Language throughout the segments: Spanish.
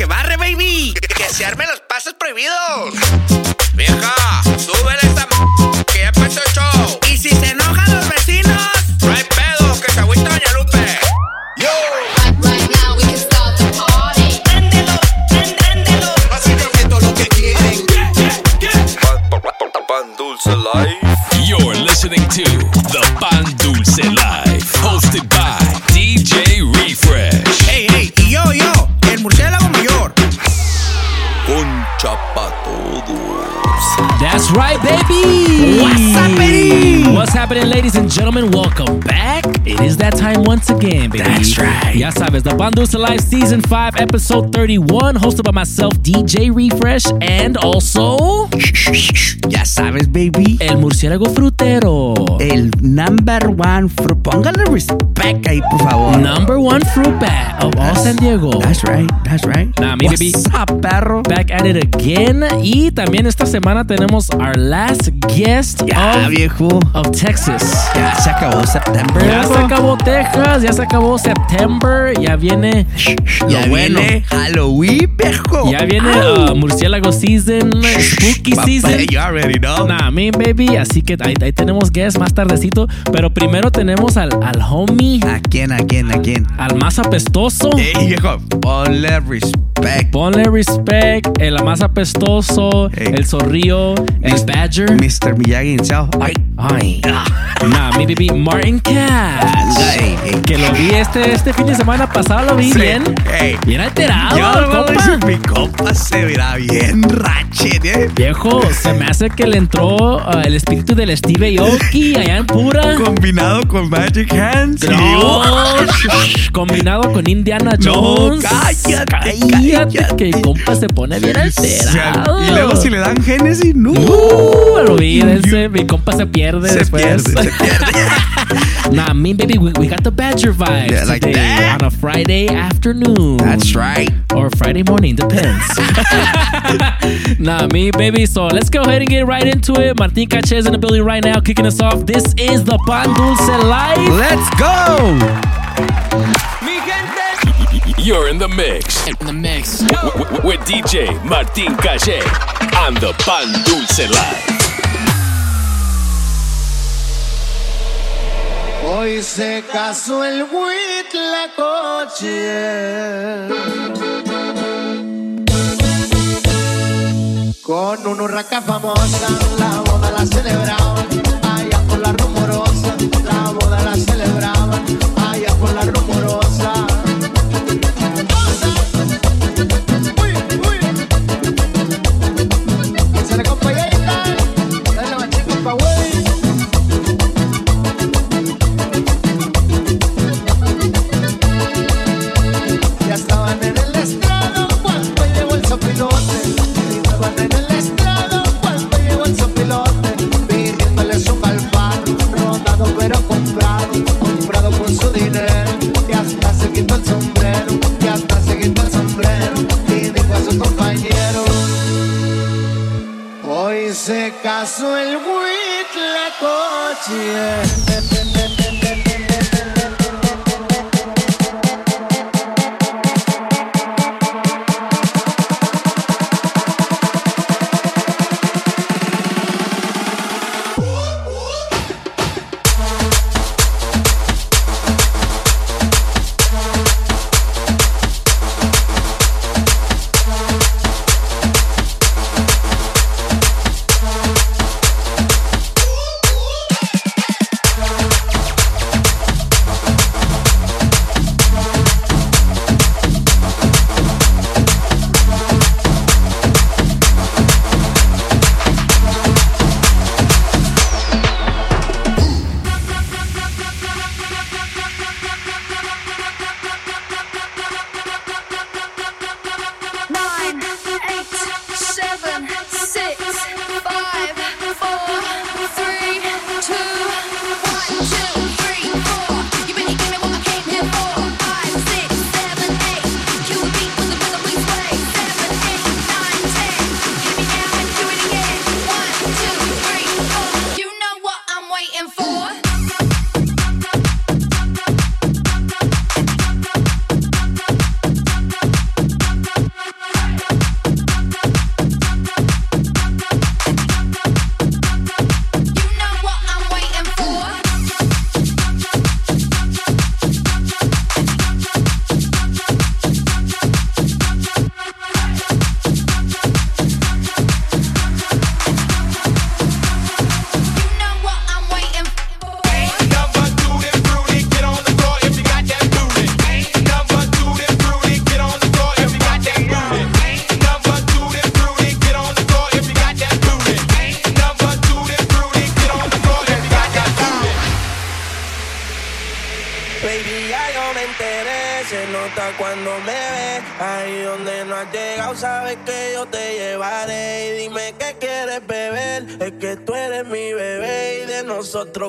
que barre, baby. Que se armen los pasos prohibidos. Vieja, súbele esta m que ya empezó el show. Y si se enojan los vecinos, no hay pedo, que se agüita Doña Lupe. Yo. Right now we can start the party. Préndelo, prén- préndelo. Básicamente lo que quieren. Pan Dulce Life. You're listening to right, baby. What's happening? What's happening, ladies and gentlemen? Welcome back. It is that time once again, baby. That's right. Ya sabes, the Bandusa Live Season 5, Episode 31, hosted by myself, DJ Refresh, and also Ya sabes, baby. El Murciélago Frutero. El number one fruit. Póngale respect ahí, por favor. Number one fruit bat of all San Diego. That's right, that's right. Nah, me, What's baby. up, perro? Back at it again. Y también esta semana tenemos our last guest Ya, of, viejo. of Texas. Ya se acabó septiembre. Ya se acabó Texas, ya se acabó September, ya viene Ya lo bueno. Halloween, viejo. Ya viene uh, Murciélago Season, Spooky Papá, Season. You already know. Nah, me baby, así que ahí, ahí tenemos guests más tardecito, pero primero tenemos al, al homie, ¿A quién, a quién, a quién? al más apestoso. Ey, viejo. Ponle respect. Ponle respect, el más apestoso, Ey. el zorrillo, el badger. Mr. Miyagi himself. Ay. Ay, nah, mi baby, Martin. Ey, ey. Que lo vi este, este fin de semana pasado, lo vi Sí. bien. Bien alterado, Yo compa. mi compa se verá bien ratchet, ¿eh? Viejo, se me hace que le entró uh, el espíritu del Steve Aoki allá en pura. Combinado con Magic Hands. No, combinado con Indiana No, Jones. cállate, cállate, cállate. que el compa se pone bien alterado. Y luego si le dan Genesis, no. Uh, olvídense, mi compa se pierde se después. pierde, se pierde. nah, me baby, we, we got the Badger vibes Yeah, like today that. on a Friday afternoon. That's right. Or Friday morning, depends. nah, me baby. So let's go ahead and get right into it. Martin Cache in the building right now, kicking us off. This is the Pan Dulce Live. Let's go. You're in the mix In the mix. w- w- with DJ Martin Calle on the Pan Dulce Live. Hoy se casó el Huitlacoche Con una urraca famosa La boda la celebraban Huitlacoche.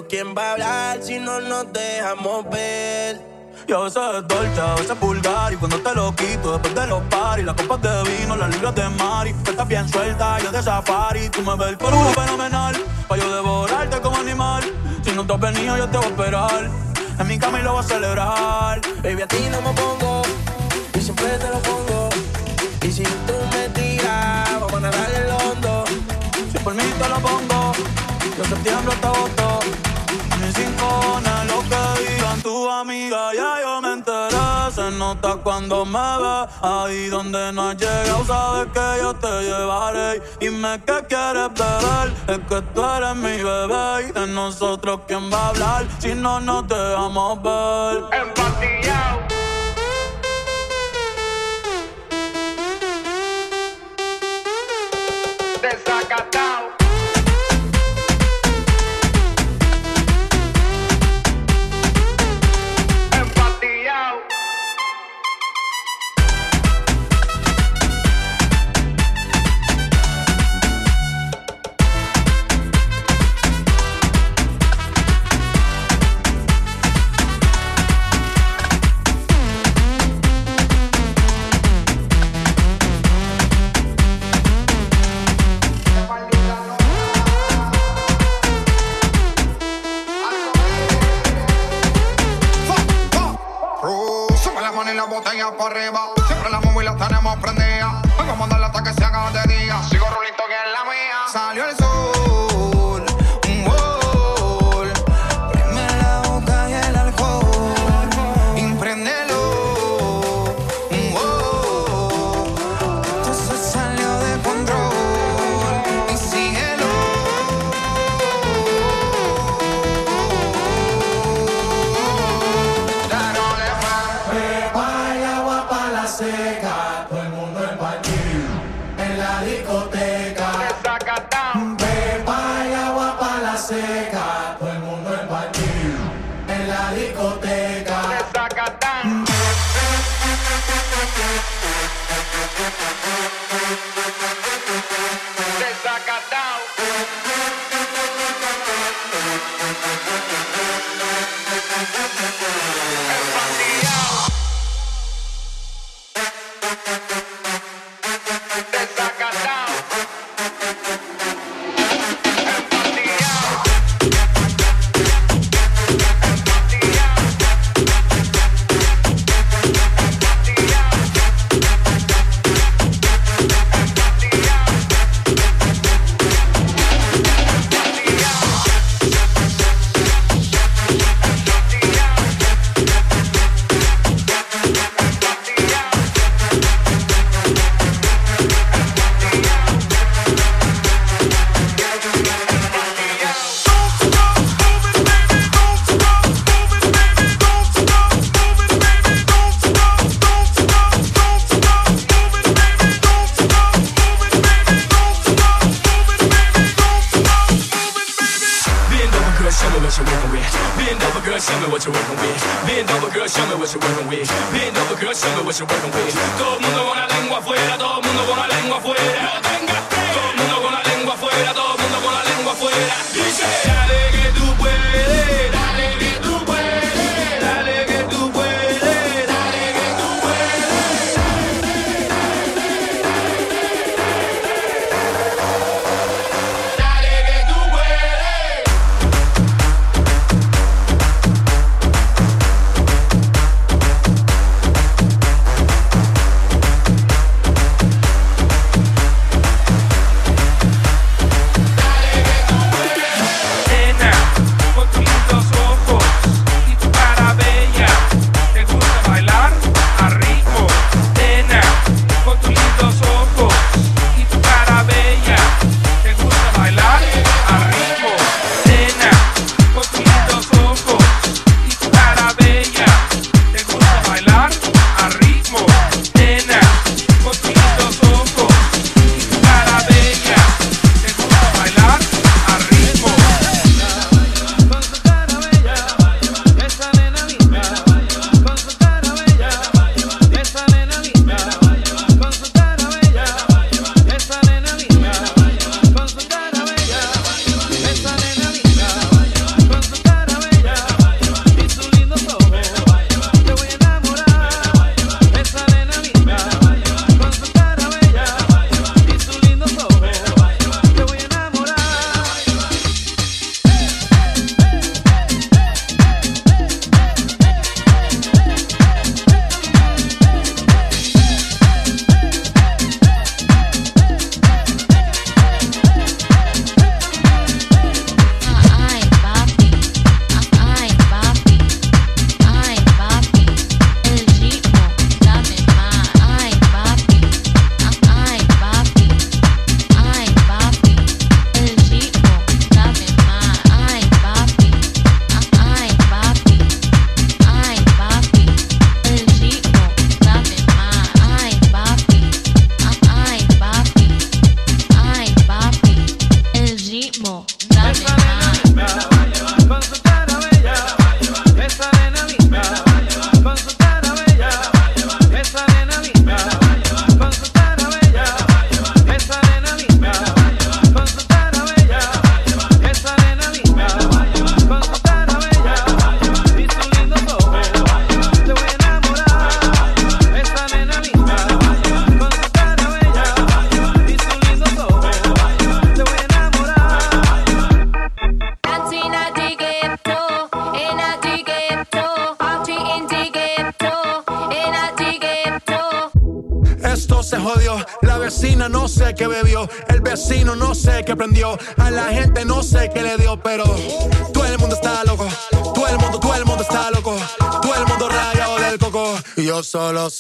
¿Quién va a hablar si no nos dejamos ver? Y a veces es dolce, a veces es vulgar Y cuando te lo quito después de los paris Las copas de vino, las libras de mari estás bien suelta, yo de safari Tú me ves el cuerpo fenomenal Pa' yo devorarte como animal Si no te has venido yo te voy a esperar En mi cama y lo voy a celebrar Baby, a ti no me pongo. Y siempre te lo pongo. Y si tú me tiras, vamos a nadar el hondo. Si por mí te lo pongo De septiembre hasta agosto nota cuando me ve. Ahí donde no has llegado Sabes que yo te llevaré. Dime qué quieres beber. Es que tú eres mi bebé Y de nosotros quién va a hablar Si no nos dejamos ver girl, show me what you're working with. Todo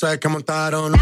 sé que montaron.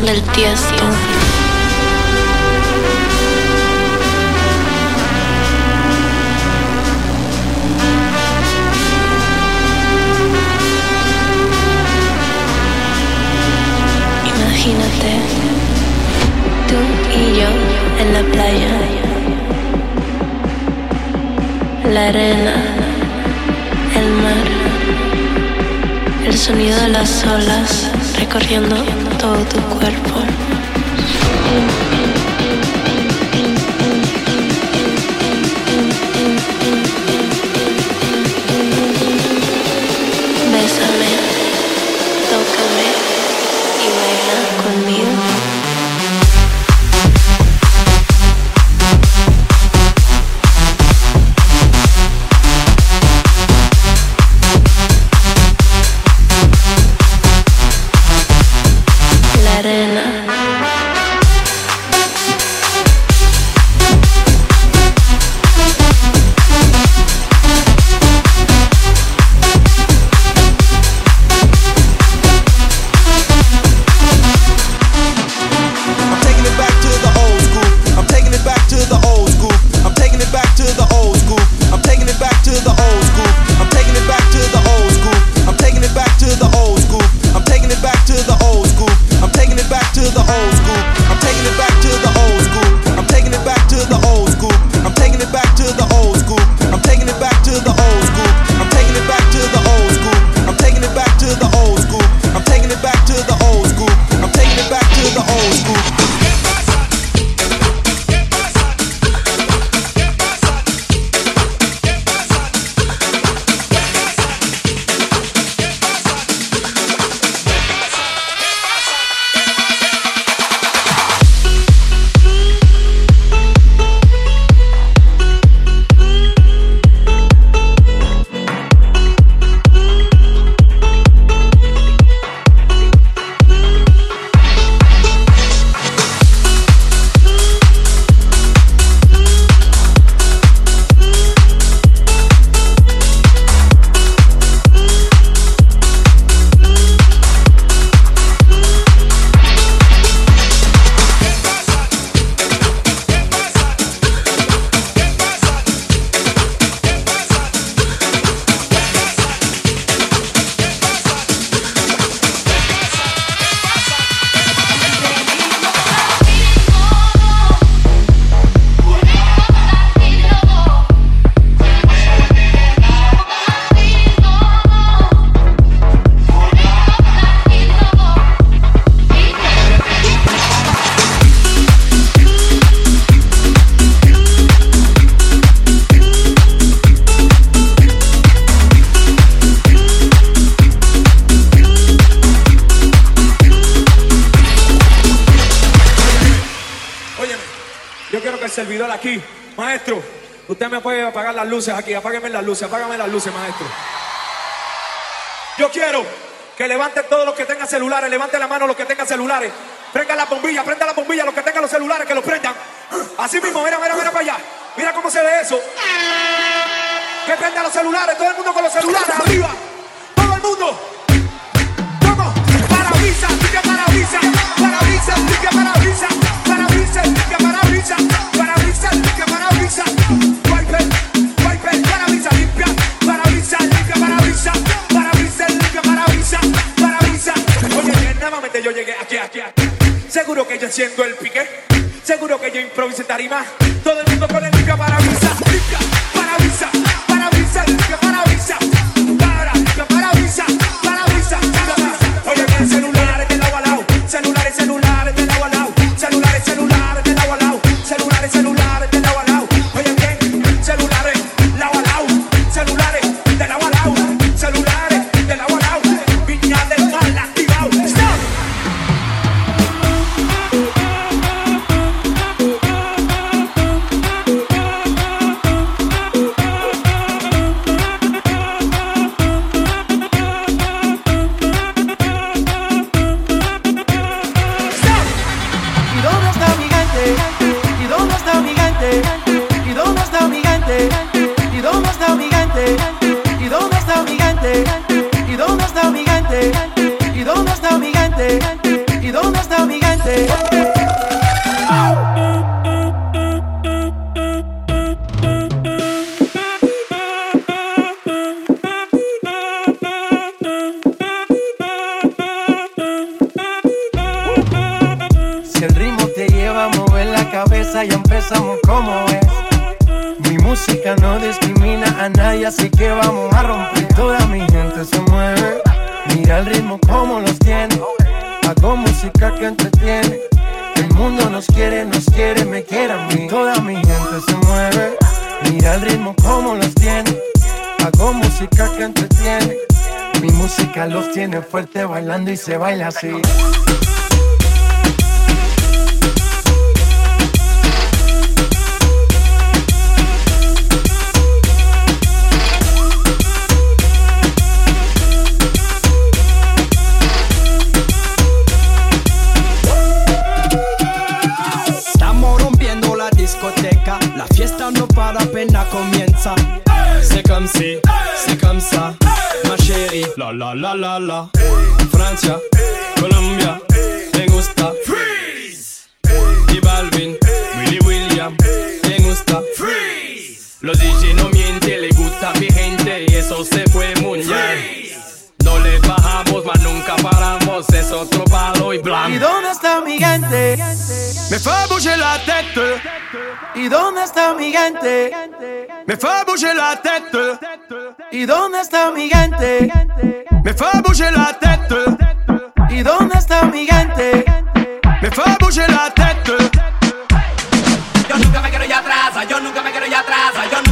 del tiesto. Imagínate, tú y yo en la playa, la arena, el mar, el sonido de la olas recorriendo todo tu cuerpo. aquí, apáguenme las luces, apágame las luces, maestro. Yo quiero que levanten todos los que tengan celulares, levanten la mano los que tengan celulares, prendan la bombilla, prendan la bombilla los que tengan los celulares, que los se baila así. otro palo y blanco. ¿Y dónde está mi gente? Me fa la tête. ¿Y dónde está mi gente? Me fa la tête. ¿Y dónde está mi gente? Me fa la tête. ¿Y dónde está mi gente? Me fa la tête. Yo nunca me quiero ir atrás, yo nunca me quiero ir atrás, yo nunca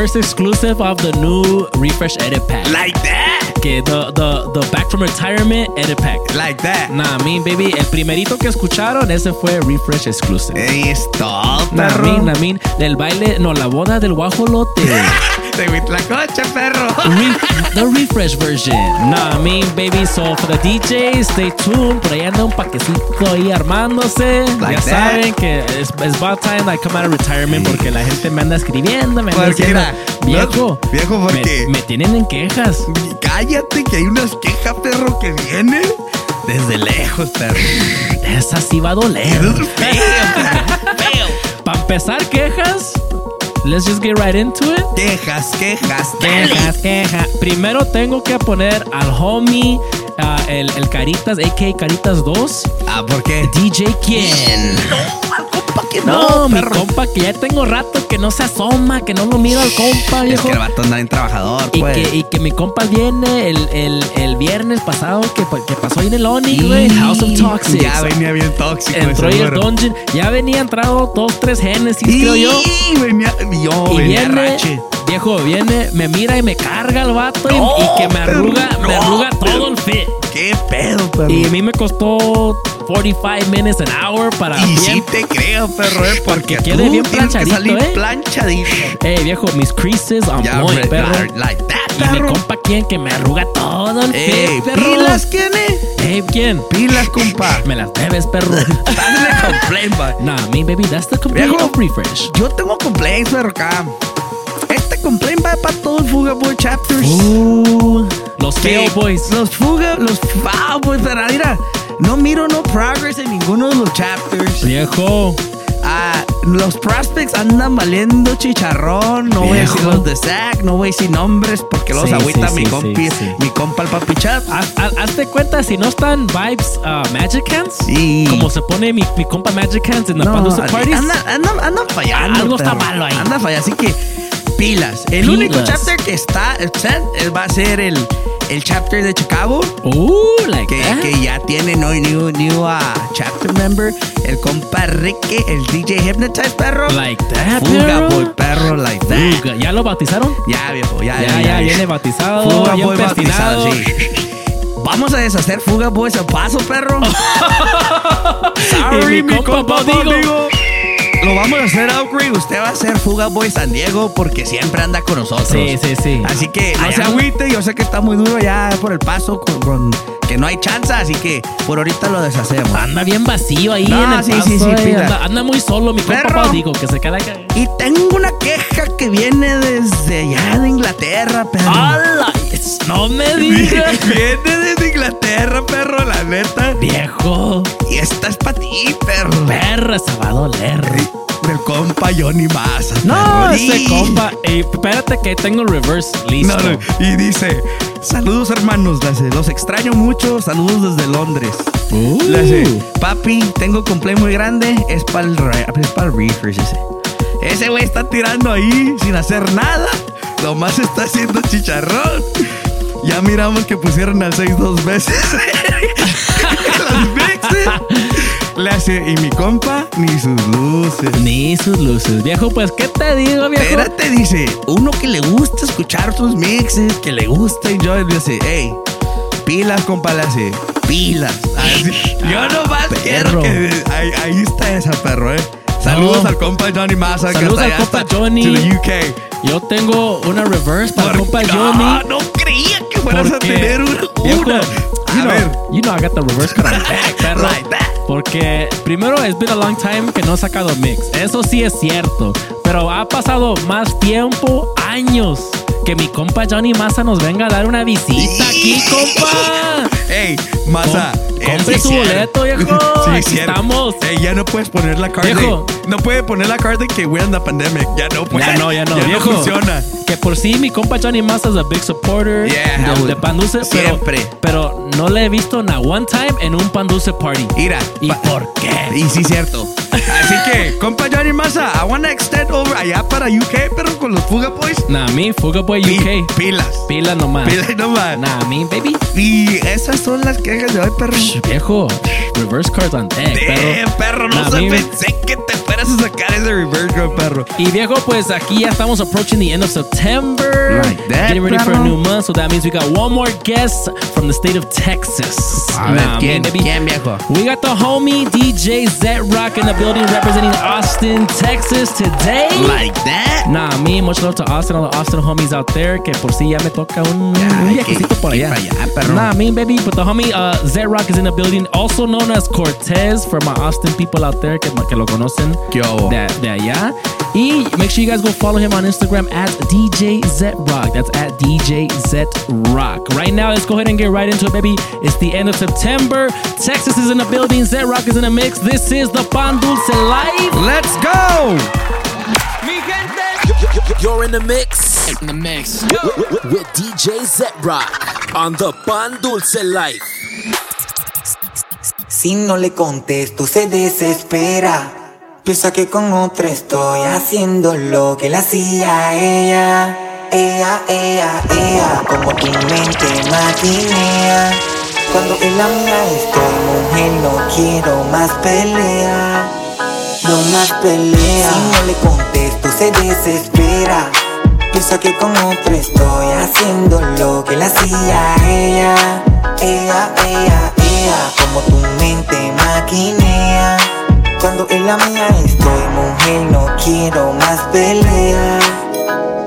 first exclusive of the new Refresh Edit Pack. Like that. Que the, the, the Back from Retirement Edit Pack. Like that. Nah, I mean, baby, el primerito que escucharon, ese fue Refresh Exclusive. Ey, stop, Nah, I mean, I mean, el baile, no, la boda del guajolote. Te la cocha, perro. Re- the refresh version. Nah, I mean, baby, so for the DJs, stay tuned. Por ahí anda un paquecito ahí armándose. Like ya that. saben que es, about time I come out of retirement porque la gente me anda escribiendo, me anda diciendo, viejo, no, viejo, me, porque- me tienen en quejas. Cállate, que hay unas quejas, perro, que vienen desde lejos, perro. Esa sí va a doler. Para empezar, quejas. Let's just get right into it. Quejas, quejas, Quejas, quejas. Primero tengo que poner al homie, ah, el, el Caritas, a.k.a. Caritas 2. Ah, ¿por qué? DJ quién. Que No, no, mi perro. compa que ya tengo rato que no se asoma, que no lo miro al compa, Es viejo. que el vato anda bien trabajador, Y pues. que, y que mi compa viene el, el, el viernes pasado que, que pasó ahí en el Oni, güey. House of Toxic. Ya venía bien tóxico. Entró ahí el. Dungeon. Ya venía entrado dos, tres Genesis, creo yo. Y venía, yo Y venía viene, rache. viejo, viene, me mira y me carga el vato y- No, y, que me pero arruga, me no, arruga pero- todo el fit. ¿Qué pedo, perro? Y a mí me costó 45 minutes an hour para Y bien. sí te creo, perro, eh, porque quiere tú bien tienes que planchadito, salir eh. planchadito. Ey, viejo, mis creases on Ya, point, perro. like that, y mi perro. compa, ¿quién? Que me arruga todo el Ey, perro. pilas, ¿quién es? Ey, ¿quién? Pilas, compa. Me las debes, perro. Dale complaint, va. nah, me, baby, that's the complaint Viejo. of refresh. Yo tengo complaints, perro, acá. Este complaint va para todo el Fuga Boy Chapters. Uh, los Que Fail Boys. Los Fuga, los Foul Boys, pero mira, no miro no progress en ninguno de los chapters. Viejo, Ah, los prospects andan valiendo chicharrón. No voy a decir Viejo. los de Zach, no voy a decir nombres porque los Sí, agüita sí, mi, sí, compi, mi compa el papi chat. Haz- haz- Hazte cuenta, si no están vibes uh, Magic Hands, Sí. como se pone mi, mi compa Magic Hands en the No, Pandusa Parties, anda, anda, anda fallando. Algo está malo ahí. Anda fallando. Así que pilas. El único Pilas. chapter que está va a ser el, el chapter de Chicago. Uh, like que, that. que ya tiene no, new, new uh, chapter member. El compa Ricky, el DJ Hypnotize perro. Like that, Fuga perro. boy perro, like that. Fuga. ¿Ya lo bautizaron? Ya, viejo, ya, Ya, ya, viene bautizado, Fuga Boy bautizado, sí. Vamos a deshacer Fuga Boys a paso, perro. Sorry, mi mi compa compa. Bodigo. Lo vamos a hacer, Outgrade. Usted va a ser Fuga Boy San Diego porque siempre anda con nosotros. Sí, sí, sí. Así que no se agüite. Yo sé que está muy duro ya por el paso, con, con- que no hay chance. Así que por ahorita lo deshacemos. Anda bien vacío ahí No, en el sí, paso, sí, sí, eh. anda, anda muy solo mi compa. Bodigo, que se queda acá. Y tengo una queja que viene desde allá de Inglaterra, perro. ¡Hala! No me digas. Viene desde Inglaterra, perro, la neta. Viejo. Y esta es para ti, perro. Perra, se va a doler. Del compa Johnny Massa. No, perro. ese Y- compa. Ey, espérate que tengo el reverse listo. No, no, Y dice, saludos hermanos, los extraño mucho, saludos desde Londres. Uh. Papi, tengo cumpleaños muy grande, es para el, es para el Reefers ese. Ese güey está tirando ahí sin hacer nada, nomás está haciendo chicharrón. Ya miramos que pusieron al 6 dos veces. Los mixes. Le hace, y mi compa, ni sus luces. Ni sus luces. Viejo, pues, ¿qué te digo, viejo? Espérate, dice, uno que le gusta escuchar tus mixes, que le gusta enjoy, le dice, hey, pilas, compa, le hace, pilas. Así, yo nomás quiero que, ahí, ahí está esa perro, eh. Saludos al compa Johnny Massa. Saludos que al compa Johnny. To the UK. Yo tengo una reverse para el compa Johnny. no creía que fueras a tener una. una. You A know, ver. you know I got the reverse card on perro. Like that. Porque primero, it's been a long time que no he sacado mix. Eso sí es cierto. Pero ha pasado más tiempo, años, que mi compa Johnny Massa nos venga a dar una visita aquí, compa. Ey, Massa. Com- compre sí, su boleto, viejo. Sí, Aquí estamos. Ey, ya no puedes poner la card Viejo. No puede poner la card de que we're in the pandemic. Ya no puede. Ya no, ya no, viejo. funciona. Que por sí mi compa Johnny Massa es a big supporter Yeah, de, de Pan Dulce, pero, Siempre. pero no le he visto na one time en un Pan Dulce party. Mira. ¿Y pa- por qué? Y sí, cierto. Así que, compa Johnny Massa, I wanna extend over allá para UK, pero con los Fuga Boys. Nah, me, Fuga Boy pi- UK. Pilas. Pila nomás. Pilas nomás. Nah, me, baby. Y esas son las quejas de hoy, perro. Viejo, reverse cards on deck, Eh, perro. perro, no Nah, sé, me- pensé que te fueras a sacar ese reverse card, perro. Y viejo, pues aquí ya estamos approaching the end of September. Like that, Getting ready for a perro. new month, so that means we got one more guest from the state of Texas. A ver, Nah, ¿quién, baby. quién, viejo? We got the homie DJ Z Rock in the building representing Austin, Texas today. Like that? Nah, me, much love to Austin, all the Austin homies out there, que por si ya me toca un, Ya, un viajecito por allá. allá, perro. Nah, me, baby, but the homie uh, Z Rock is in the building, also known as Cortez for my Austin people out there que, que lo conocen ¿Qué hubo? de, de allá. Y make sure you guys go follow him on Instagram at DJ Z Rock. That's at DJ Z Rock. Right now, let's go ahead and get right into it, baby. It's the end of September. Texas is in the building. Z Rock is in the mix. This is the Pan Dulce Live. Let's go! You're in the mix. In the mix. With, with DJ Z-Rock on the Pan Dulce Life. Si no le contesto se desespera. Piensa que con otra estoy haciendo lo que le hacía a ella. Ella, ella, ella Como tu mente maquinea. Cuando en la mía estoy mujer no quiero más pelea. No más pelea. Si no le contesto se desespera. Piensa que con otra estoy haciendo lo que le hacía ella. Ella, ella, Como tu mente maquinea. Cuando en la mía estoy mujer no quiero más pelea.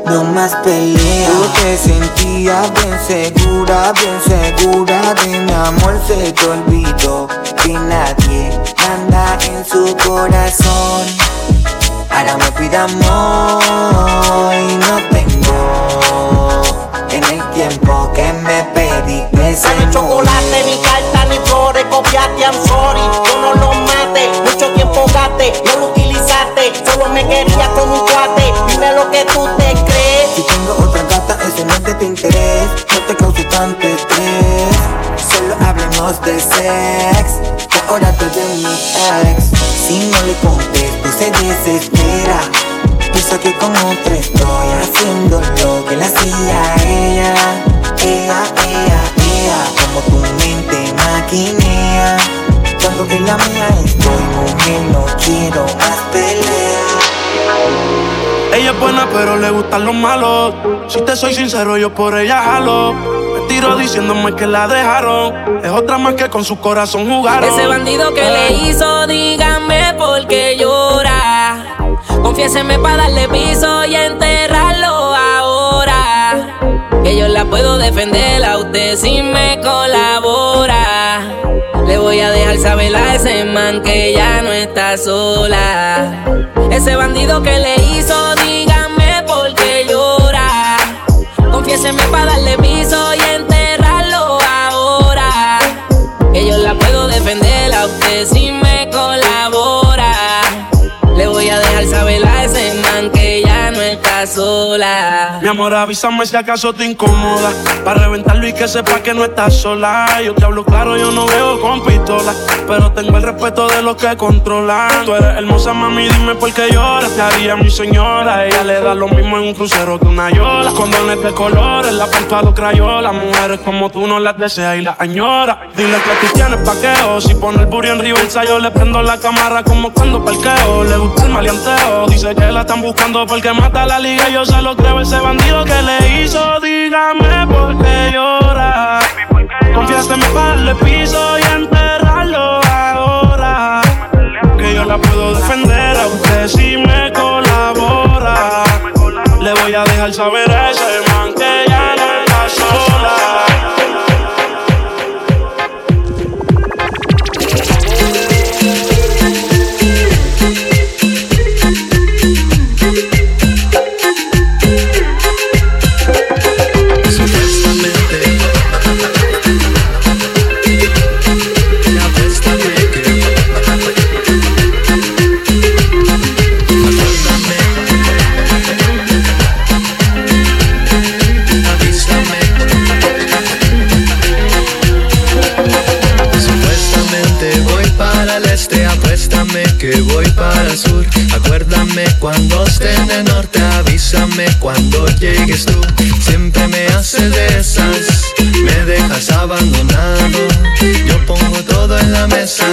No más pelea. Tú te sentías bien segura, bien segura de mi amor. Se te olvidó que nadie anda en su corazón. Ahora me pide amor y no tengo. En el tiempo que me pedí ese Dame chocolate, ni carta, ni flores, copiate, I'm sorry Yo no lo mate, mucho tiempo gaste No lo utilizaste me quería como un cuate. Dime lo que tú te crees. Si tengo otra gata, ese no es de tu interés. No te cause tanto estrés. Solo hablemos de sex. Tú de mi ex. Si no le contesto, se desespera. Piensa que con otra estoy haciendo lo que le hacía ella. Ea, ea, Como tu mente maquinea. Cuando que la mía estoy, mujer, no quiero más pelea. Ella es buena, pero le gustan los malos. Si te soy sincero, yo por ella jalo. Me tiro diciéndome que la dejaron. Es otra más que con su corazón jugaron. Ese bandido que le hizo, dígame por qué llora. Confiéseme para darle piso y enterrarlo ahora. Que yo la puedo defender a usted si me colabora. Le voy a dejar saber a ese man que ya no está sola. Ese bandido que le hizo, dígame por qué llora. Confiéseme para darle piso Mi amor, avísame si acaso te incomoda. Para reventarlo y que sepa que no estás sola. Yo te hablo claro, yo no veo con pistola. Pero tengo el respeto de los que controlan. Tú eres hermosa, mami, dime por qué lloras. Te haría mi señora. Ella le da lo mismo en un crucero que una yola. Condones de colores, la los crayolas. Mujeres como tú no las deseas y las añora. Dile que tú tienes paqueo. Si pone el booty en reversa, yo le prendo la cámara como cuando parqueo. Le gusta el maleanteo. Dice que la están buscando porque mata la liga. Yo se lo creo, ese bandido que le hizo. Dígame por qué llora. Confiaste en mi darle piso y enterrarlo ahora. Que yo la puedo defender a usted si me colabora. Le voy a dejar saber a ese man que ya no está sola. Acuérdame cuando esté en el norte, avísame cuando llegues tú. Siempre me haces de esas, me dejas abandonado. Yo pongo todo en la mesa,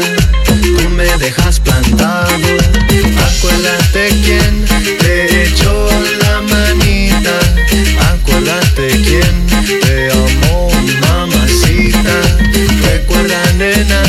tú me dejas plantado. Acuérdate quién te echó la manita, acuérdate quién te amó, mamacita. Recuerda, nena,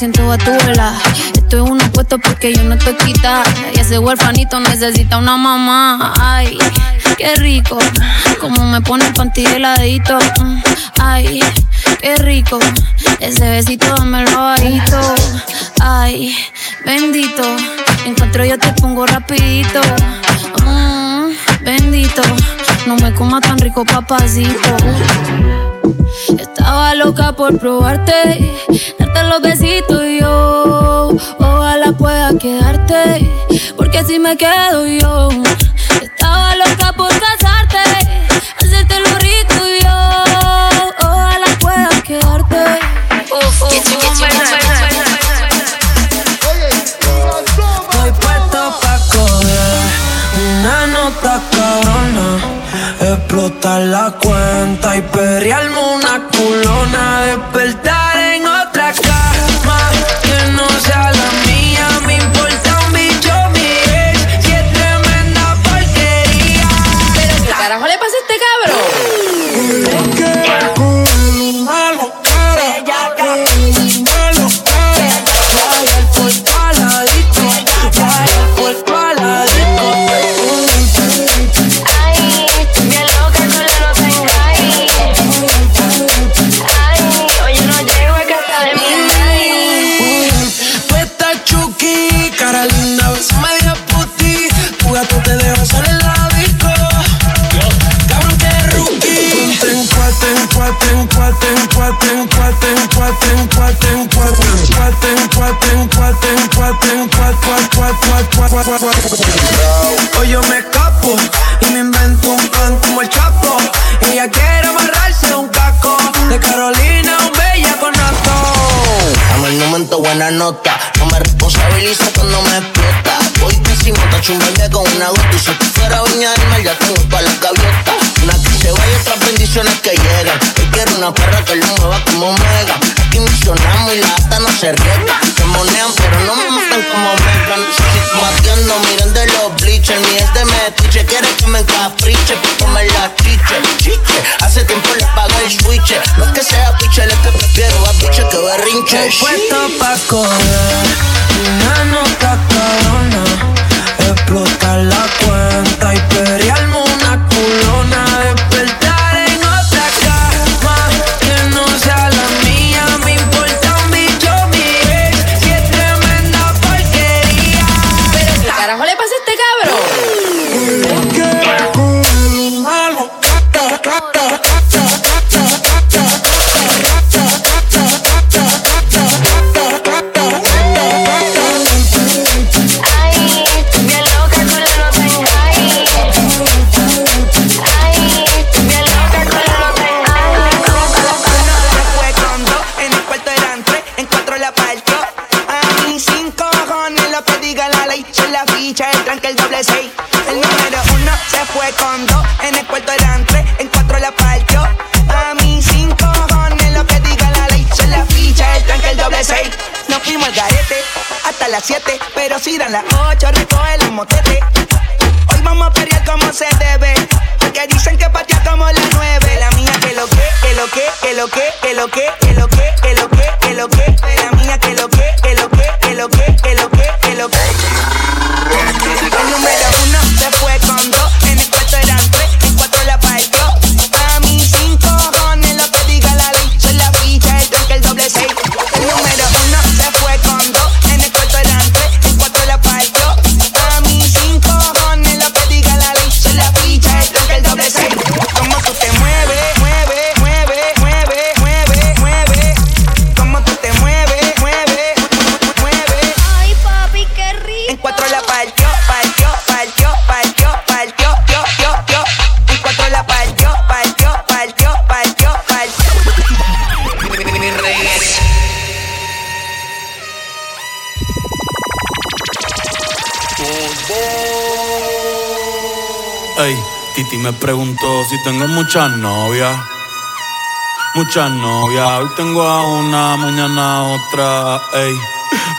siento batuela. Estoy uno puesto porque yo no estoy quita. Y ese huerfanito necesita una mamá. Ay, qué rico. Como me pone el panty heladito. Mm, Ay, qué rico. Ese besito dámelo bajito. Ay, bendito. Encuentro yo te pongo rapidito. Mm, bendito. No me comas tan rico, papacito. Estaba loca por probarte, darte los besitos y yo. Ojalá pueda quedarte, porque si me quedo yo. Estaba loca por casarte, hacerte lo rico y yo. Ojalá pueda quedarte. Estoy puesto pa' coger una nota la cuenta y perrearme una culona, despertar cuat. Hoy yo me escapo y me invento un plan como el Chapo. Ella quiere amarrarse un caco de Carolina, un bella con nato. Dame el momento, buena nota. No me responsabiliza cuando me explota. Voy pésimo, tacho un baile con una gota. Y si tú fuera viña del mar, ya tengo para la gaviota. Una que se va y otras bendiciones que llegan. Yo quiero una perra que lo mueva como mega. Y la ata no se riega. Se monean, pero no me matan como mega. Necesito batiendo, miren de los bleachers. Ni es de metiche, quiere que me encapriche. Pa' comer la chiche, chiche. Hace tiempo le pagué el switch. No es que sea piche, es que prefiero a biche que berrinche. Puesto pa' coger una nota explotar la cuenta y perrearme she done like, oh, Ey, Titi me preguntó si tengo muchas novias. Muchas novias. Hoy tengo a una, mañana otra. Ey,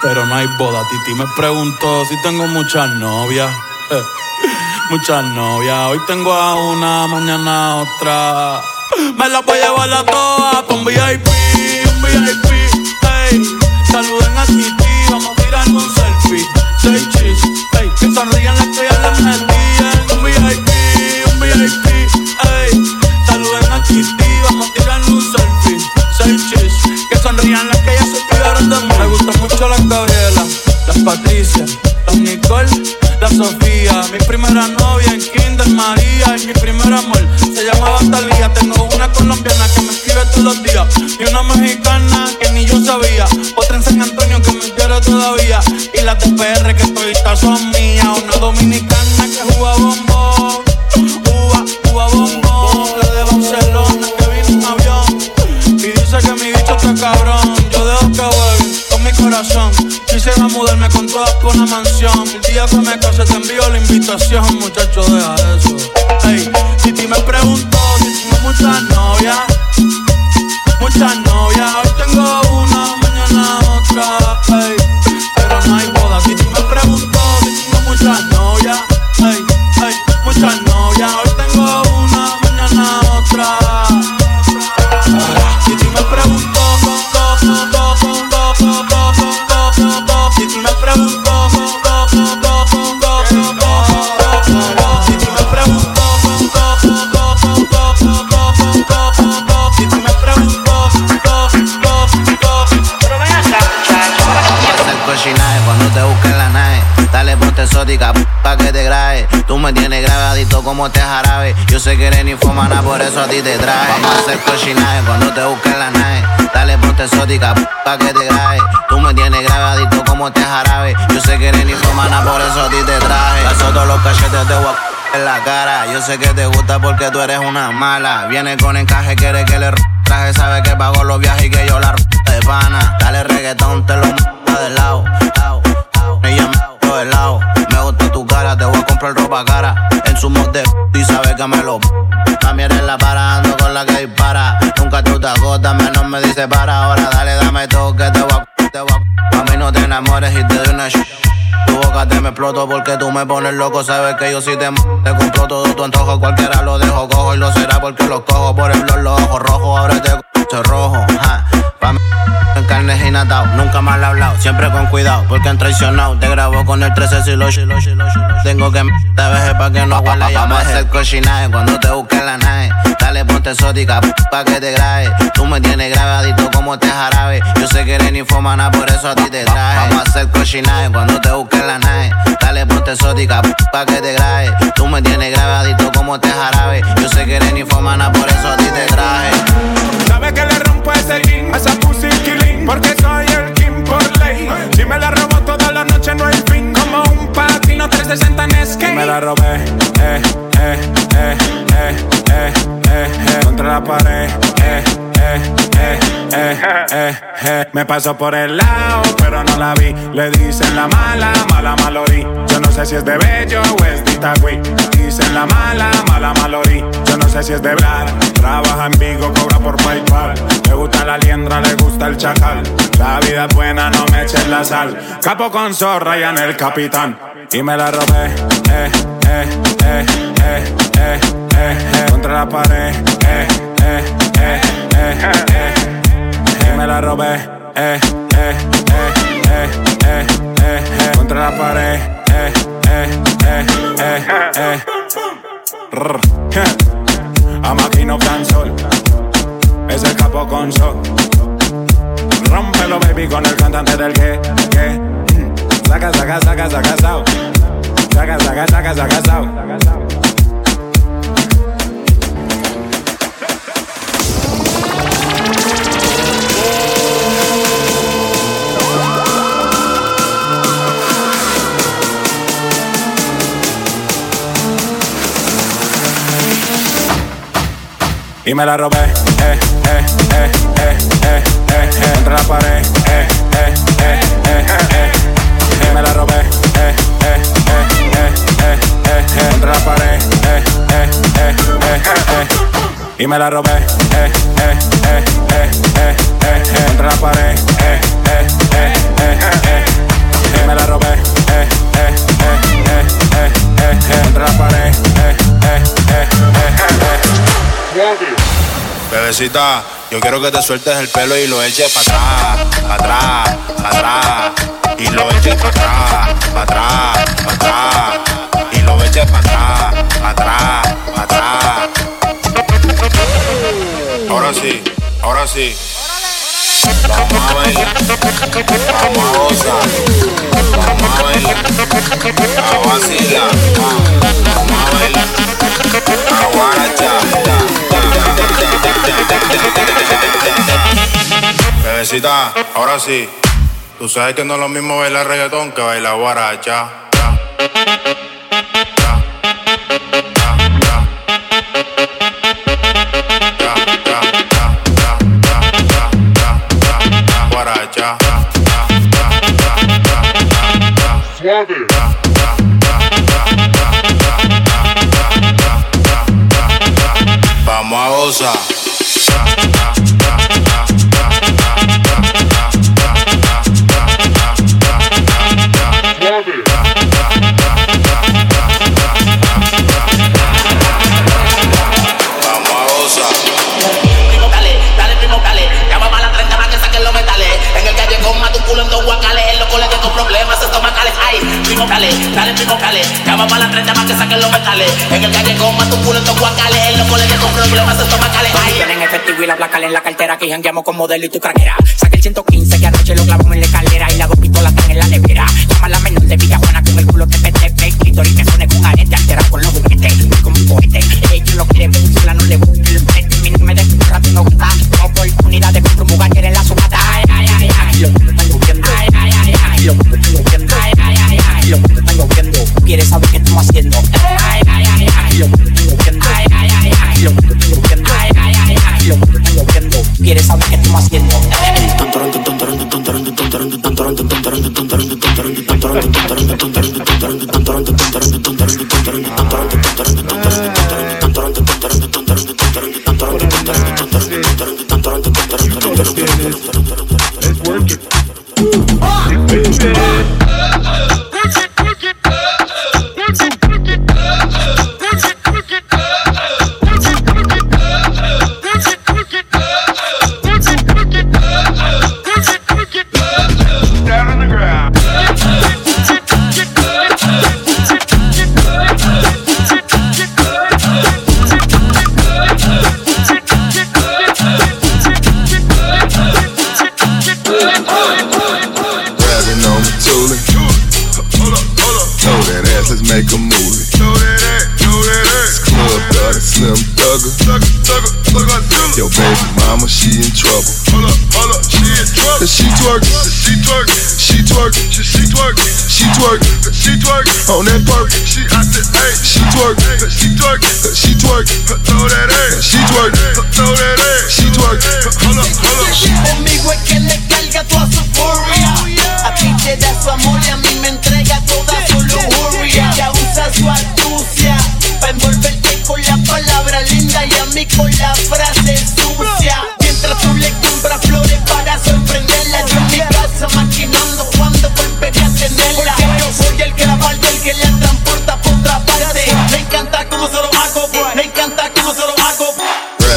pero no hay boda. Titi me preguntó si tengo muchas novias. Muchas novias. Hoy tengo a una, mañana otra. Me la voy a llevar a todas un VIP, un VIP. Ey, Alicia, Mi primera novia en Kinder María. Y mi primer amor se llamaba Talía. Tengo una colombiana que me escribe todos los días. Y una mexicana que ni yo sabía. Otra en San Antonio que me quiere todavía. Y las de PR que toditas son mías. Una dominicana día que me case te envío la invitación, muchacho, deja eso. Ey, Titi me preguntó si tengo muchas novias. Como te jarabe. Yo sé que eres ninfomana, por eso a ti te traje. Vamos a hacer cochinaje cuando te busquen la nave. Dale, ponte exótica pa' que te grabe. Tú me tienes grabadito como te jarabe. Yo sé que eres ninfomana, por eso a ti te traje. Paso todos los cachetes te voy a en la cara. Yo sé que te gusta porque tú eres una mala. Viene con encaje, quiere que le traje. Sabe que pago los viajes y que yo la de pana. Dale reggaetón, te lo de lado. Ella me de lado. Gusta tu cara, te voy a comprar ropa cara. En su de y sabe que me lo. Mami eres la para, ando con la que dispara. Nunca tú te agotas, menos me dice para. Ahora dale, dame todo que te voy a. Te voy a Mami, no te enamores y te doy una sh- tu boca te me exploto porque tú me pones loco. Sabes que yo sí te, te compro todo tu antojo. Cualquiera lo dejo cojo y lo será porque los cojo por el los ojos rojos. Ahora te rojo. Ja. Pa' y natao. Nunca mal hablado, siempre con cuidado porque han traicionado. Te grabo con el 13 si lo si lo si lo si lo- Tengo que te veje pa' que no huele. Vamos a hacer cochinaje cuando te busque la nave. Dale, ponte exótica pa' que te grabe. Tú me tienes grabadito como te jarabe. Yo sé que eres ninfomana, por eso a ti te traje. Vamos a hacer cochinaje cuando te busque la nave. Dale, ponte exótica pa' que te grabe. Tú me tienes grabadito como te jarabe. Yo sé que eres ninfomana, por eso a ti te traje. Sabe que le ese jean a esa pussy killing Porque soy el king por ley. Si me la robo toda la noche no hay fin. Como un patino 360 en skate. Me la robé, eh, eh, eh, eh, eh, eh, eh. Contra la pared, eh, eh, eh, eh, eh, eh. Me pasó por el lado, pero no la vi. Le dicen la mala, mala malorí Yo no sé si es de Bello o es de Itagüí Dicen la mala, mala malorí Yo no sé si es de Blar Trabaja en Vigo, cobra por Paypal Le gusta la liendra, le gusta el chacal La vida es buena, no me eches la sal Capo con zorra y en el capitán Y me la robé, eh, eh, eh, eh, eh, eh, eh Contra la pared, eh, eh, eh, eh, eh, eh Me la robé, eh, eh, eh, eh, eh, eh, eh Contra la pared, eh, eh, eh, eh, eh A Maquino Cansol Es el capo con sol. Rómpelo baby con el cantante del que, que. Mm. Saca, saca, saca, saca, sao Saca, saca, saca, saca, sao Y me la robé, eh, eh, eh, eh, eh, eh, eh, contra la pared, eh, eh, eh, eh, eh, y me la robé, eh, eh, eh, eh, eh, eh, eh, contra la pared, eh, eh, eh, eh, eh, y me la robé, eh, eh, eh, eh, eh, eh, eh, contra la pared, eh, eh, eh, eh, eh, Bebecita, yo quiero que te sueltes el pelo y lo eches para atrás, para atrás, para atrás. Y lo eches para atrás, para atrás, para atrás. Y lo eches para atrás, para atrás, para atrás. Ahora sí, ahora sí. Vamos a bailar, vamos a gozar, vamos a bailar, a vacilar, vamos a bailar, a guarachar, Bebecita, ahora sí. Tú sabes que no es lo mismo bailar reggaetón que bailar guaracha. Guaracha. Suave. Vamos a gozar. Dale. Llama a la 30 más que saquen los metales. En el calle con más tu culo en guacales. En los colegios con problemas estomacales. Ay, Tienen efectivo y la placa en la cartera que jangueamos con modelo y tu craquera. Saca el 115 que anoche lo clavamos en la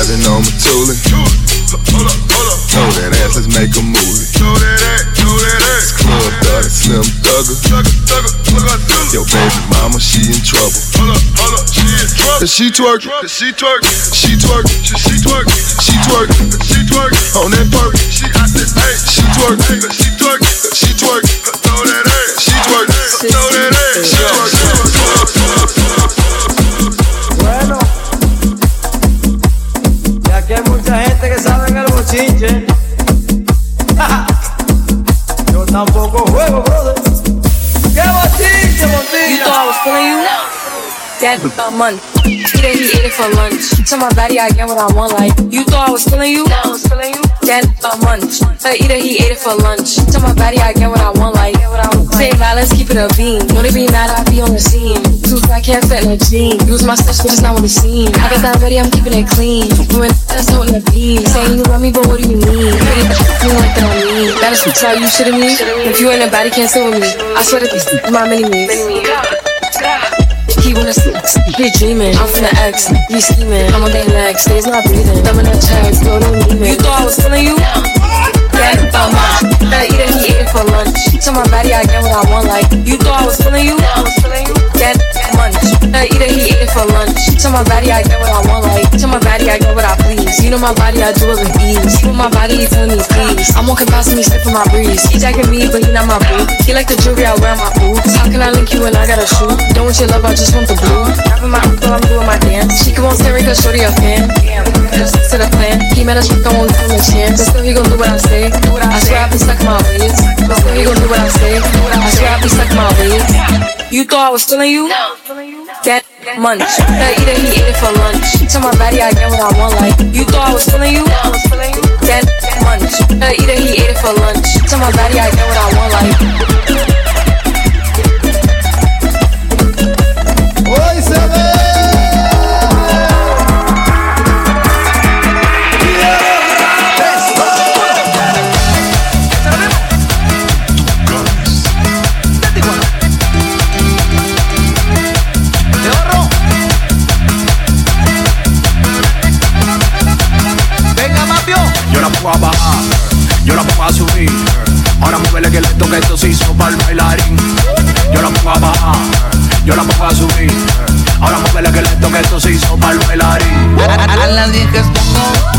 Grabbing on my toolie. Throw that ass, let's make a movie. This club got a slim thugger. Yo, baby mama, she in trouble. Cause she twerk, she twerk, she twerk, she twerk, she twerk, she twerk on that perk. She I said, hey, she twerk, she twerk, she twerk, throw that ass. She twerk, throw that ass. She twerk. That a month. Today he ate it for lunch. Tell my body I get what I want. Like you thought I was feeling you? I was feeling you. That a month. Uh, either he ate it for lunch. Tell my body I get what I want. Like say let's keep it a beam. Don't be mad I be on the scene. Too fat can't fit in a jean. Use my steps, but it's not what it seems. I got that ready, I'm keeping it clean. When that's not in the beam. Saying you love me, but what do you mean? You like that on me. That is what tell you shitting me. If you ain't a body, can't sit with me. I swear to this, my mini me. He wanna sleep, he dreaming. I'm finna X, he scheming. I'm on their next, stays not breathing. Thumbing her checks, no, don't leave it. You thought I was feeling you? Yeah, um, that either he ate it for lunch. Tell my body I get what I want. Like you thought I was feeling you? I was feeling you. Get munch. I eat it, he ate it for lunch. To my body, I get what I want, like. To my body, I get what I please. You know my body, I do it with ease. With my body, he telling me please. I'm walking past him, he sniffing my breeze. He jacking me, but he not my boo. He like the jewelry I wear on my boobs. How can I link you when I got a shoe? Don't want your love, I just want the blue. Rapping my uncle, I'm doing my dance. She come on staring, cause shorty a fan. Damn, just to the plan. He mad as fuck, I won't give him a chance. But still, he gon' do what I say. I swear I've been stuck in my ways. But still, he gon' do what I say. I swear I've been stuck in my ways. You thought I was feeling you? That munch. I eat it, he ate it for lunch. To my body, I get what I want. Like you thought I was feeling you? That munch. I eat it, he ate it for lunch. To my body, I get what I want. Like. Hoy se se hizo bailarín. A, las viejas pongo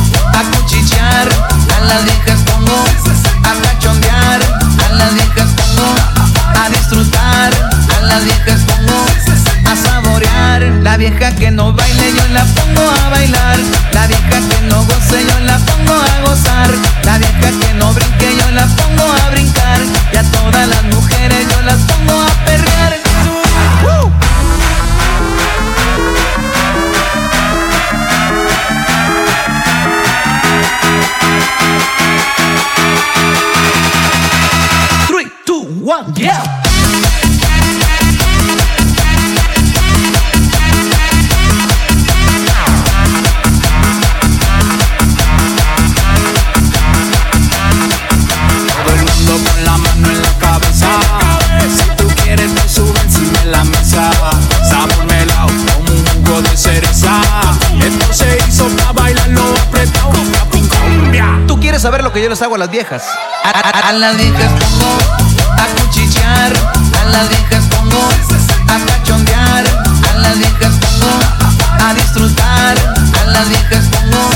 que yo les hago a las viejas. A, las viejas pongo a cuchichear, a las viejas pongo a cachondear, a las viejas pongo a disfrutar, a las viejas pongo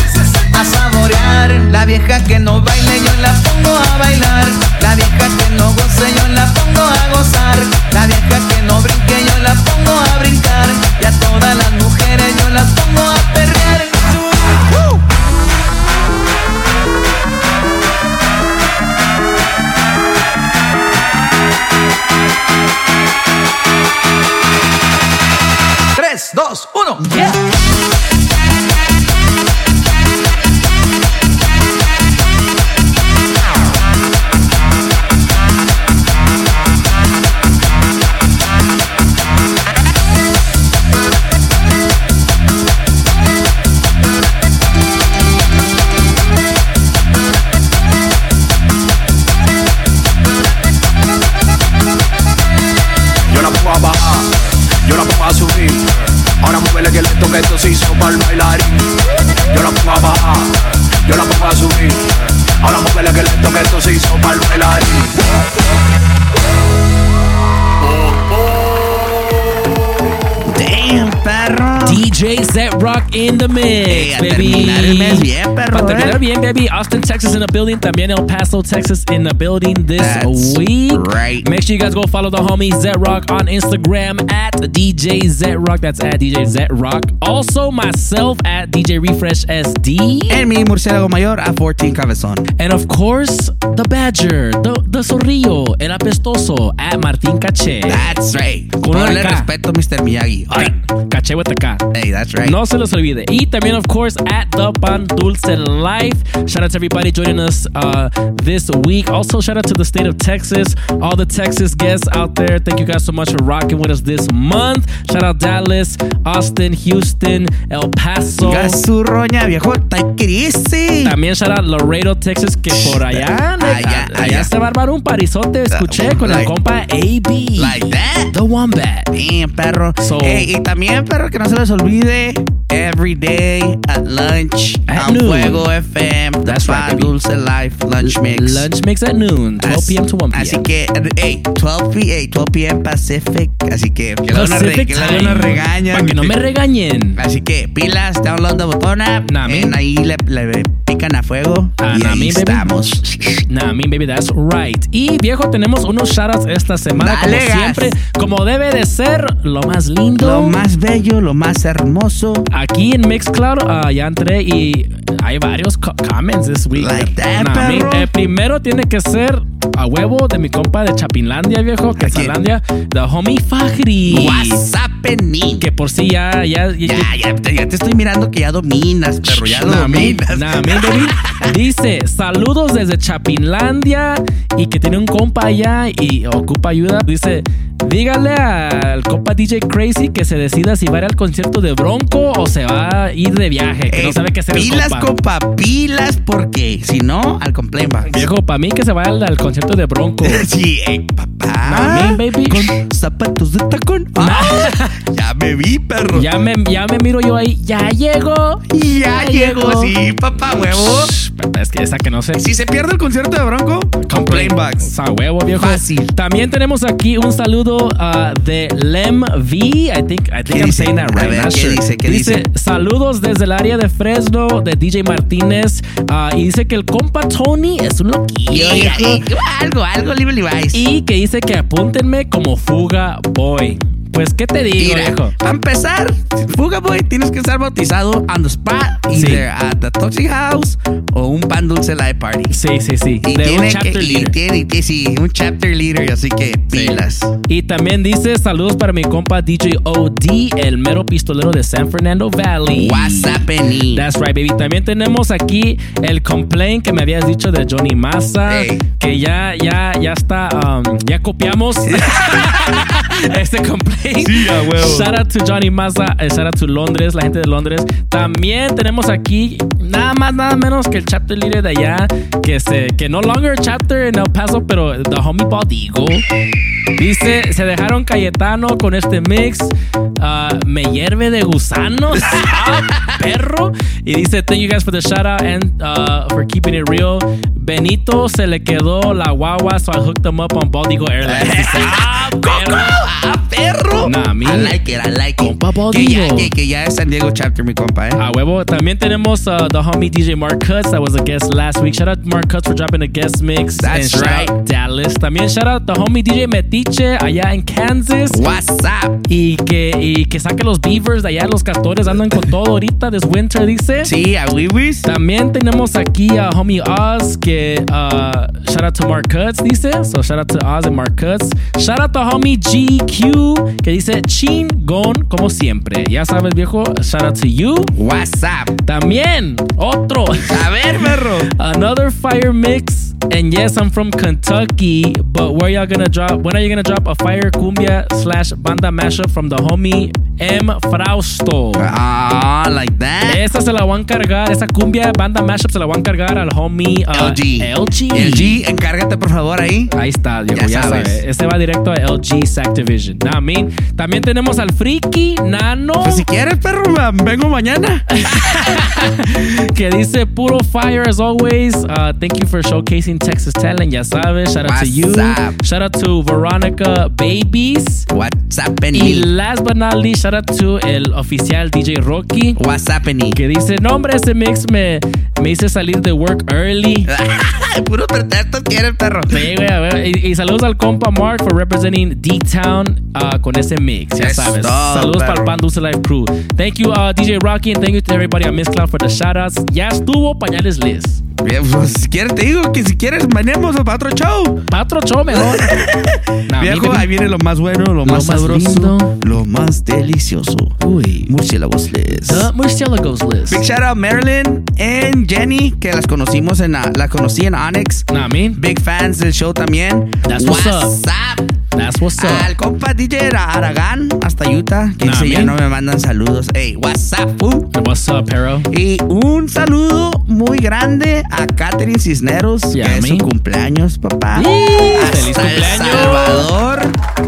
a saborear. La vieja que no baile yo la pongo a bailar, la vieja que no goce yo la pongo a gozar, la vieja que no brinque yo la pongo a brincar, y a todas las Mix, a baby. Perro, Para terminar bien, baby. Austin, Texas in the building. También El Paso, Texas in the building this That's week. right. Make sure you guys go follow the homie Zet Rock on Instagram at DJ Zet Rock. That's at DJ Zet Rock. Also, myself at DJ Refresh SD. And me, murciélago mayor a 14 cabezón. And of course, the Badger, the, the Zorrillo, el apestoso at Martín Caché. That's right. Con Ponle respeto, Mr. Miyagi. Ay. Caché with the K. Hey, that's right. No se los olvide. Y también, of course, at the Pan Dulce Life. Shout out to everybody joining us uh, this week. Also, shout out to the state of Texas, all the Texas guests out there. Thank you guys so much for rocking with us this month. Shout out Dallas, Austin, Houston, El Paso. Gasurroña, viejo. También shout out Laredo, Texas, que por allá, Allá, allá, se va a armar un parizote escuché con el compa AB. Like that. The Wombat. Damn, perro. So- Ey, y también, perro, que no se les olvide, every day at lunch, At noon. Fuego FM, That's The right, baby. Dulce Life Lunch Mix. Lunch mix at noon, 12 p.m. to 1 p.m. Así que, hey, 12 p.m. 12 p.m. Pacific. Así que, que luego nos, re- que regañan. Para que no me regañen. Así que, pilas, download the botona. En ahí le, le pican a fuego. Ah, y nah, ahí baby. estamos. Nah, me, baby, that's right. Y viejo, tenemos unos shoutouts esta semana, Dale, como gas. siempre, como debe de ser, lo más lindo. Lo más bello, lo más hermoso. Aquí en Mixcloud ah, ya entré y hay varios co- comments this week. Like that, Nah, me- perro. el primero tiene que ser a huevo de mi compa de Chapinlandia, viejo, que Quetzallandia, the homie Fajri. WhatsApp. Que por sí ya, ya, Ya, ya, te- ya te estoy mirando que ya dominas, perro. Ya Nah, dominas. nah. Dice, saludos desde Chapinlandia y que tiene un compa allá y ocupa ayuda. Dice, dígale al compa DJ Crazy que se decida si va a ir al concierto de Bronco o se va a ir de viaje, que no Ey, sabe qué hacer el Pilas, compa. compa, pilas, porque si no, al complain box. Viejo, para mí que se vaya al, al concierto de Bronco. Sí, ey, papá. Me, baby. Con zapatos de tacón. Ah, ya me vi, perro. Ya me, ya me miro yo ahí. Ya llegó. Ya llegó, sí, papá, huevo. Es que esa que no sé. Si se pierde el concierto de Bronco, complain box. A huevo, viejo. Fácil. También tenemos aquí un saludo uh, de Lem V. I think, I think ¿Qué I'm dice? saying that A right. ver, not ¿qué sure. dice? ¿Qué dice? saludos desde el área de Fresno de DJ Martínez. Uh, y dice que el compa Tony es un loquillo. Y- viejo. y- algo, algo, Libre Levi's. Y que dice que apúntenme como Fuga Boy. Pues, ¿qué te digo, Mira, viejo? para empezar, Fuga Boy, tienes que estar bautizado on the spot, Sí. either at the Toxic House o un pan dulce live party. Sí, sí, sí. Y de un tiene chapter que, y leader. tiene, y sí, un chapter leader, así que pilas. Y también dice saludos para mi compa DJ OD, el mero pistolero de San Fernando Valley. WhatsApp, Penny. That's right, baby. También tenemos aquí el complaint que me habías dicho de Johnny Massa, Hey. que ya, ya, ya está, um, ya copiamos este complaint. Sí, a huevo. Shout out to Johnny Massa, eh, shout out to Londres, la gente de Londres. También tenemos aquí nada más, nada menos que el chapter leader de allá, que se, que no longer chapter en El Paso, pero the homie Baldigo. Dice, se dejaron Cayetano con este mix. ah, me hierve de gusanos. Ah, perro. Y dice, thank you guys for the shout out and uh, for keeping it real. Benito se le quedó la guagua, so I hooked him up on Baldigo Airlines. Dice, ah, perro. ¡Ah, perro! Nah, mi- I like it, I like it. Compa Que ya, que, que ya es San Diego chapter, mi compa, eh. A huevo. También tenemos uh, the homie DJ Mark Cuts that was a guest last week. Shout out Mark Cuts for dropping a guest mix. That's and shout right. Dallas. También shout out the homie DJ Metiche allá en Kansas. WhatsApp. Y que, y que saque los beavers de allá, los castores andan con todo ahorita this winter, dice. Sí, a Wiwis. También tenemos aquí a homie Oz que uh, shout out to Mark Cuts, dice. So shout out to Oz and Mark Cuts. Shout out to homie GQ que dice chingón como siempre. Ya sabes, viejo. Shout out to you. WhatsApp. También otro. A ver, perro. Another fire mix. And yes, I'm from Kentucky, but where y'all gonna drop? When are you gonna drop a fire cumbia slash banda mashup from the homie M Frausto? Ah, like that. Esa se la van a encargar, esa cumbia banda mashup se la van a encargar al homie uh, LG. LG. LG, encárgate por favor ahí. Ahí está, Diego, Ya ya, sabes. Este va directo a LG Activision. Nah, I mean, también tenemos al Friki Nano. Pues si quieres, perro, vengo mañana. que dice puro fire as always. Uh, thank you for showcasing Texas talent. Ya sabes. Shout out to you. WhatsApp. Shout out to Veronica Babies. WhatsApp, Y Penny. last but not least, shout out to el oficial DJ Rocky. WhatsApp, Penny. Que dice, no hombre, ese mix me, me hice salir de work early. Puro pretextos quieres, perro. Sí, güey. Y, y saludos al compa Mark for representing D-Town uh, con ese mix. Ya Es sabes. saludos para el Pan Life Crew. Thank you, uh, DJ Rocky, and thank you to everybody on Miss Cloud for the shoutouts. Ya estuvo Pañales Liz. Bien, pues, si quieres, te digo que si quieres, venimos para otro show. Para otro show mejor. Nah, Viejo, ahí viene lo más bueno, lo, más más sabroso, lindo. lo más delicioso. Uy. Murciélagos Les. The Murciélagos Liz. Big shout out Marilyn and Jenny, que las conocimos en la, la conocí en Onyx. Nah, I mean, Big fans del show también. That's what's up. WhatsApp. that's what's up. Al compa DJ Ara- Aragán, hasta Utah, que Nah, dice ya no me mandan saludos. Ey, WhatsApp, fu. What's up, Pero? Y un saludo muy grande a Catherine Cisneros, que es cumpleaños, papá. ¡Feliz cumpleaños! Salvador.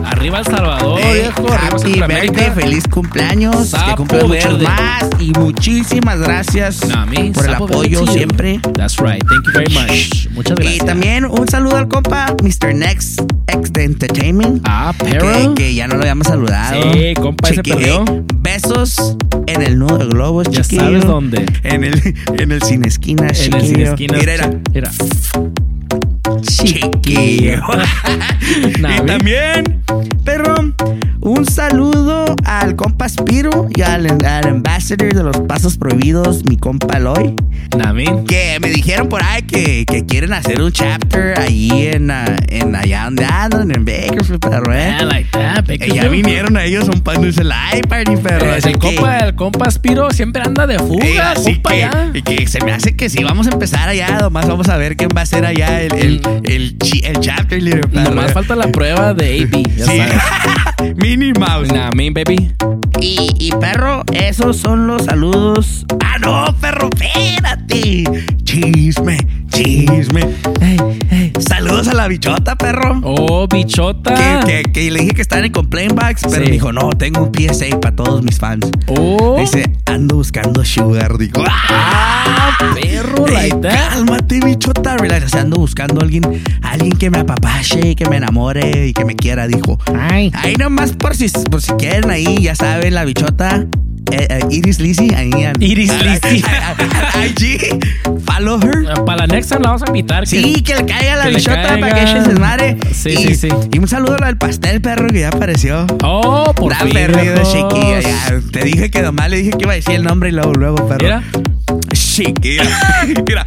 Arriba El Salvador, eh, viejo. Happy birthday, feliz cumpleaños. Sapo que cumplan más. Y muchísimas gracias por el apoyo siempre. That's right. Thank you very much. Muchas gracias. Y también un saludo al compa Mr. Next X Entertainment. Ah, pero. Que, ya no lo habíamos saludado. Sí, compa, Cheque, se perdió. Besos en el nudo de globos, Ya sabes dónde. En el, en el cine esquina, En el cine esquina. Mira, mira. mira. Chiquillo. Y también, perro, un saludo al compa Spiro y al, al ambassador de los pasos prohibidos, mi compa Eloy. Namin. Que me dijeron por ahí que, que quieren hacer un chapter ahí en, ah, en allá donde andan, en Bakersfield, perro, eh. Yeah, like that. Eh, ya vinieron a ellos a un pan dulce live party, perro. Eh, así el, que- compa, el compa Spiro siempre anda de eh, fuga, así compa, que, ya. y que se me hace que si vamos a empezar allá, nomás vamos a ver quién va a ser allá el, el, el, chi- el chapter, perro, Nomás eh. falta la prueba de AB. Ya Sí. sabes. Minnie Mouse. Namin, baby. Y, y perro, esos son los saludos. Ah, no, perro, espérate. Chisme, chisme. Saludos a la bichota, perro. Oh, bichota. Que, que- que le dije que estaba en el complaint box, pero Sí. dijo, no, tengo un PSA para todos mis fans. Oh. Dice, ando buscando sugar. Digo, Ah, perro, that. cálmate, bichota. Relax. O sea, ando buscando a alguien, alguien que me apapache, que me enamore y que me quiera, dijo. Ay. Ahí nomás por si, por si quieren ahí, ya saben, la bichota. Eh, eh, Iris Lizzy, ahí en- Iris Lizzy. IG, follow her. Para la next time la vamos a invitar. Sí, que le caiga la que bichota para que ella se desmadre. Sí, y, sí, sí. Y un saludo al perro perro, que ya apareció. Oh, por La viejos. chiquilla. ya. Te dije que nomás le dije que iba a decir el nombre y luego, luego, perro. Mira. Chiquilla. Mira.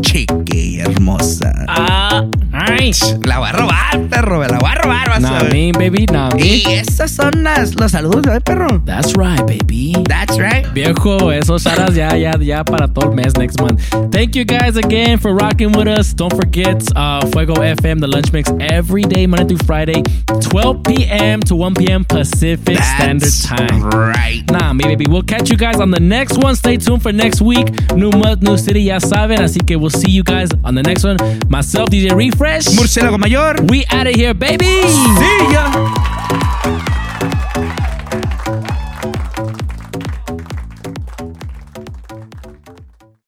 Chiquilla hermosa. Ah, nice. La voy a robar, perro. La voy a robar, vas a ver. Namin, baby, Namin. Y esas son las, los saludos, ¿eh, perro? That's right, baby. That's right. Viejo, esos sharas ya, ya, ya para todo el mes next month. Thank you guys again for rocking with us. Don't forget uh, Fuego FM, the lunch mix, every day, Monday through Friday, 12 p.m. to 1 p.m. Pacific Standard Time. Right. Nah, me baby. We'll catch you guys on the next one. Stay tuned for next week. New month, new city, ya saben. Así que we'll see you guys on the next one. Myself, DJ Refresh. Murciélago Mayor. We out of here, baby. See ya.